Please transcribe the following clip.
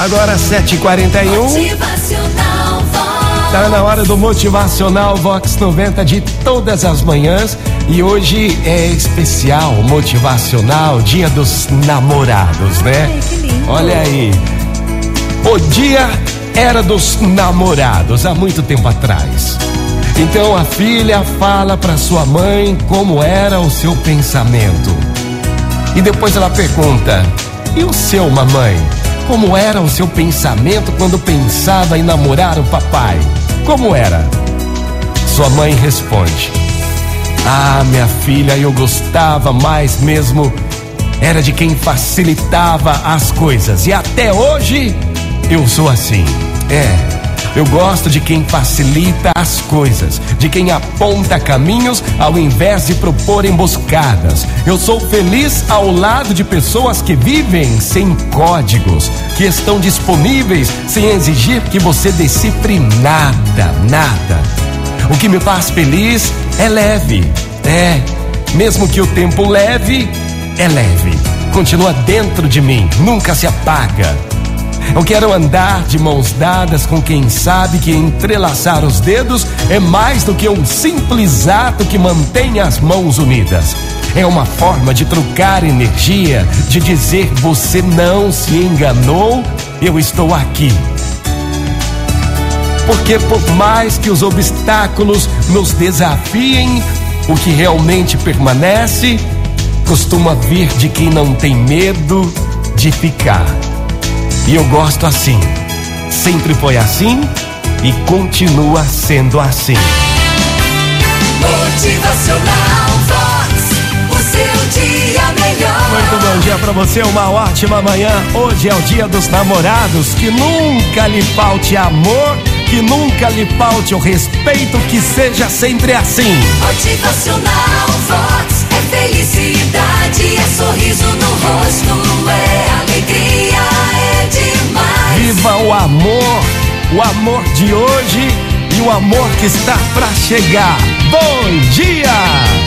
Agora 7h41. Motivacional Vox. Tá na hora do Motivacional Vox 90 de todas as manhãs. E hoje é especial, motivacional, dia dos namorados, né? Ai, que lindo. Olha aí. O dia era dos namorados, há muito tempo atrás. Então a filha fala para sua mãe como era o seu pensamento. E depois ela pergunta: E o seu, mamãe? Como era o seu pensamento quando pensava em namorar o papai? Como era? Sua mãe responde: Ah, minha filha, eu gostava mais mesmo. Era de quem facilitava as coisas. E até hoje eu sou assim. É. Eu gosto de quem facilita as coisas, de quem aponta caminhos ao invés de propor emboscadas. Eu sou feliz ao lado de pessoas que vivem sem códigos, que estão disponíveis sem exigir que você decifre nada, nada. O que me faz feliz é leve, é. Mesmo que o tempo leve, é leve. Continua dentro de mim, nunca se apaga. Eu quero andar de mãos dadas com quem sabe que entrelaçar os dedos é mais do que um simples ato que mantém as mãos unidas. É uma forma de trocar energia, de dizer você não se enganou, eu estou aqui. Porque por mais que os obstáculos nos desafiem, o que realmente permanece costuma vir de quem não tem medo de ficar. E eu gosto assim. Sempre foi assim e continua sendo assim. Motivacional Vox. O seu dia melhor. Muito bom dia pra você, uma ótima manhã. Hoje é o dia dos namorados. Que nunca lhe falte amor, que nunca lhe falte o respeito, que seja sempre assim. Motivacional Vox. É felicidade, o amor, o amor de hoje e o amor que está pra chegar. Bom dia!